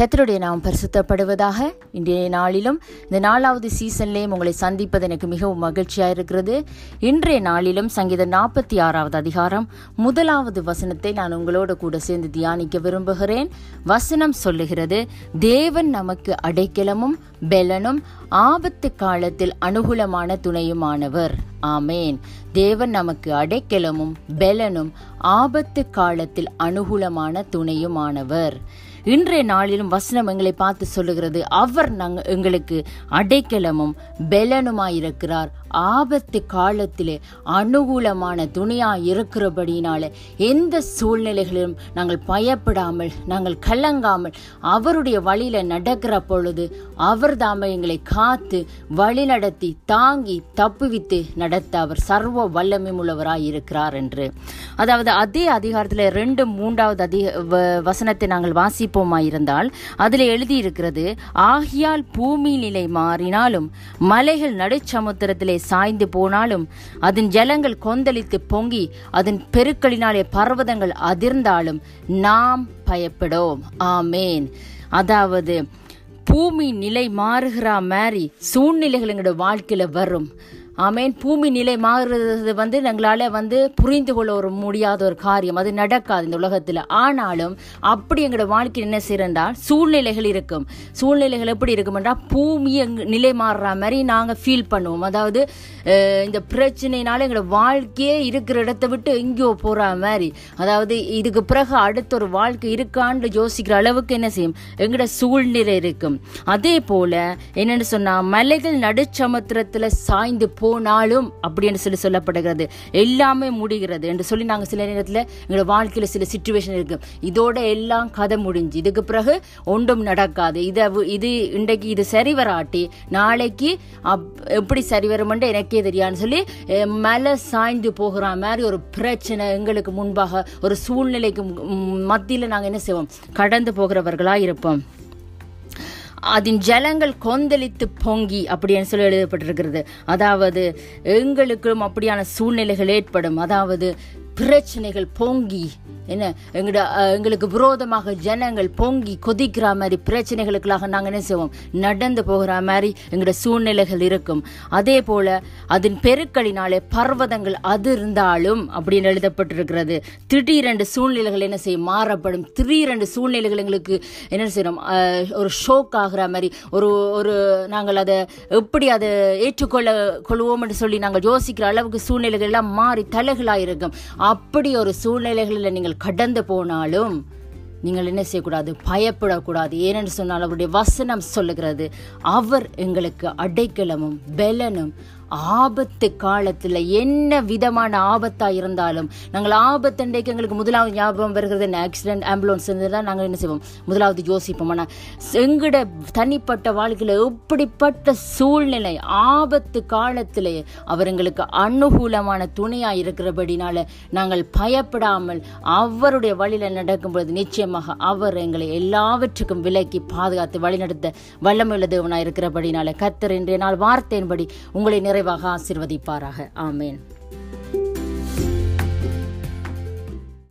கத்தருடைய நாம் பரிசுத்தப்படுவதாக இன்றைய நாளிலும் இந்த நாலாவது சீசன்லேயும் உங்களை சந்திப்பது எனக்கு மிகவும் மகிழ்ச்சியாக இருக்கிறது. இன்றைய நாளிலும் சங்கீத நாற்பத்தி ஆறாவது அதிகாரம் முதலாவது வசனத்தை நான் உங்களோட கூட சேர்ந்து தியானிக்க விரும்புகிறேன். வசனம் சொல்லுகிறது தேவன் நமக்கு அடைக்கலமும் பெலனும் ஆபத்து காலத்தில் அனுகூலமான துணையுமானவர். ஆமேன். தேவன் நமக்கு அடைக்கலமும் பெலனும் ஆபத்து காலத்தில் அனுகூலமான துணையுமானவர். இன்றைய நாளிலும் வசனம் எங்களை பார்த்து சொல்லுகிறது. அவர் நங் எங்களுக்கு அடைக்கலமும் பெலனுமாயிருக்கிறார். ஆபத்து காலத்திலே அனுகூலமான துணியாக இருக்கிறபடினால எந்த சூழ்நிலைகளிலும் நாங்கள் பயப்படாமல் நாங்கள் கலங்காமல் அவருடைய வழியில நடக்கிற பொழுது அவர் தாம எங்களை காத்து வழி நடத்தி தாங்கி தப்புவித்து நடத்த அவர் சர்வ வல்லமை உள்ளவராய் இருக்கிறார் என்று. அதாவது அதே அதிகாரத்தில் ரெண்டு மூன்றாவது அதிக வ- வசனத்தை நாங்கள் வாசிப்போமாயிருந்தால் அதில் எழுதியிருக்கிறது ஆகியால் பூமி நிலை மாறினாலும் மலைகள் நடுச்சமுத்திரத்திலே சாய்ந்து போனாலும் அதன் ஜலங்கள் கொந்தளித்து பொங்கி அதன் பெருக்களினாலே பர்வதங்கள் அதிர்ந்தாலும் நாம் பயப்படோம். ஆமேன். அதாவது பூமி நிலை மாறுகிற மாதிரி சூழ்நிலைகள் எங்களோட வாழ்க்கையில் வரும். ஆமேன். பூமி நிலை மாறுறது வந்து எங்களால் வந்து புரிந்து கொள்ள ஒரு முடியாத ஒரு காரியம். அது நடக்காது இந்த உலகத்தில். ஆனாலும் அப்படி எங்களோட வாழ்க்கையில் என்ன செய்யறா சூழ்நிலைகள் இருக்கும். சூழ்நிலைகள் எப்படி இருக்கும்ன்றா பூமி எங் நிலை மாறுற மாதிரி நாங்கள் ஃபீல் பண்ணுவோம். அதாவது இந்த பிரச்சனைனால எங்களோட வாழ்க்கையே இருக்கிற இடத்தை விட்டு எங்கேயோ போகிற மாதிரி. அதாவது இதுக்கு பிறகு அடுத்த ஒரு வாழ்க்கை இருக்கான்னு யோசிக்கிற அளவுக்கு என்ன செய்யும்? எங்களோட சூழ்நிலை இருக்கும். அதே போல் என்னென்னு சொன்னால் மலைகள் நடுச்சமுத்திரத்தில் சாய்ந்து போனாலும் அப்படின்னு சொல்லி சொல்லப்படுகிறது. எல்லாமே முடிகிறது என்று சொல்லி நாங்கள் சில நேரத்தில் எங்களோட வாழ்க்கையில் சில சுச்சுவேஷன் இருக்கு. இதோட எல்லாம் கதை முடிஞ்சு இதுக்கு பிறகு ஒன்றும் நடக்காது. இதை இது இன்றைக்கு இது சரி வராட்டி நாளைக்கு அப்- எப்படி சரி வருமென்று எனக்கே தெரியான்னு சொல்லி மலை சாய்ந்து போகிற மாதிரி ஒரு பிரச்சனை எங்களுக்கு முன்பாக ஒரு சூழ்நிலைக்கு மத்தியில் நாங்கள் என்ன செய்வோம்? கடந்து போகிறவர்களாக இருப்போம். அதன் ஜலங்கள் கொந்தளித்து பொங்கி அப்படின்னு சொல்லி எழுதப்பட்டிருக்கிறது. அதாவது எங்களுக்கும் அப்படியான சூழ்நிலைகள் ஏற்படும். அதாவது பிரச்சனைகள் பொங்கி என்ன எங்களோட எங்களுக்கு விரோதமாக ஜனங்கள் பொங்கி கொதிக்கிற மாதிரி பிரச்சனைகளுக்காக நாங்கள் என்ன செய்வோம்? நடந்து போகிற மாதிரி எங்களோட சூழ்நிலைகள் இருக்கும். அதே போல அதன் பெருக்களினாலே பர்வதங்கள் அதிர்ந்தாலும் அப்படின்னு எழுதப்பட்டிருக்கிறது. திடீரெண்டு சூழ்நிலைகள் என்ன செய்யும்? மாறப்படும். திடீரெண்டு சூழ்நிலைகள் எங்களுக்கு என்ன செய்யணும்? ஒரு ஷோக் ஆகிற மாதிரி ஒரு ஒரு நாங்கள் அதை எப்படி அதை ஏற்றுக்கொள்ள கொள்வோம் என்று சொல்லி நாங்கள் யோசிக்கிற அளவுக்கு சூழ்நிலைகள் எல்லாம் மாறி தலைகளாக இருக்கும் அப்படி ஒரு சூழ்நிலைகளில் நீங்கள் கடந்து போனாலும் நீங்கள் என்ன செய்யக்கூடாது? பயப்படக்கூடாது. ஏனென்று சொன்னால் அவருடைய வசனம் சொல்லுகிறது அவர் எங்களுக்கு அடைக்கலமும் பெலனும் ஆபத்து காலத்தில் என்ன விதமான ஆபத்தா இருந்தாலும் நாங்கள் ஆபத்தண்டைக்கு எங்களுக்கு முதலாவது ஞாபகம் வருகிறது. என்ன ஆக்சிடென்ட் ஆம்புலன்ஸ் தான் நாங்கள் என்ன செய்வோம்? முதலாவது யோசிப்போம். ஆனால் எங்கட தனிப்பட்ட வாழ்க்கையில் எப்படிப்பட்ட சூழ்நிலை ஆபத்து காலத்தில் அவர் எங்களுக்கு அனுகூலமான துணையாக இருக்கிறபடினால நாங்கள் பயப்படாமல் அவருடைய வழியில் நடக்கும்பொழுது நிச்சயமாக அவர் எங்களை எல்லாவற்றுக்கும் விலக்கி பாதுகாத்து வழிநடத்த வல்லமையுள்ள தேவனாக இருக்கிறபடினால கத்தர் இன்றைய நாள் வார்த்தையின்படி உங்களை நிறைவாக ஆசிர்வதிப்பாராக. ஆமேன்.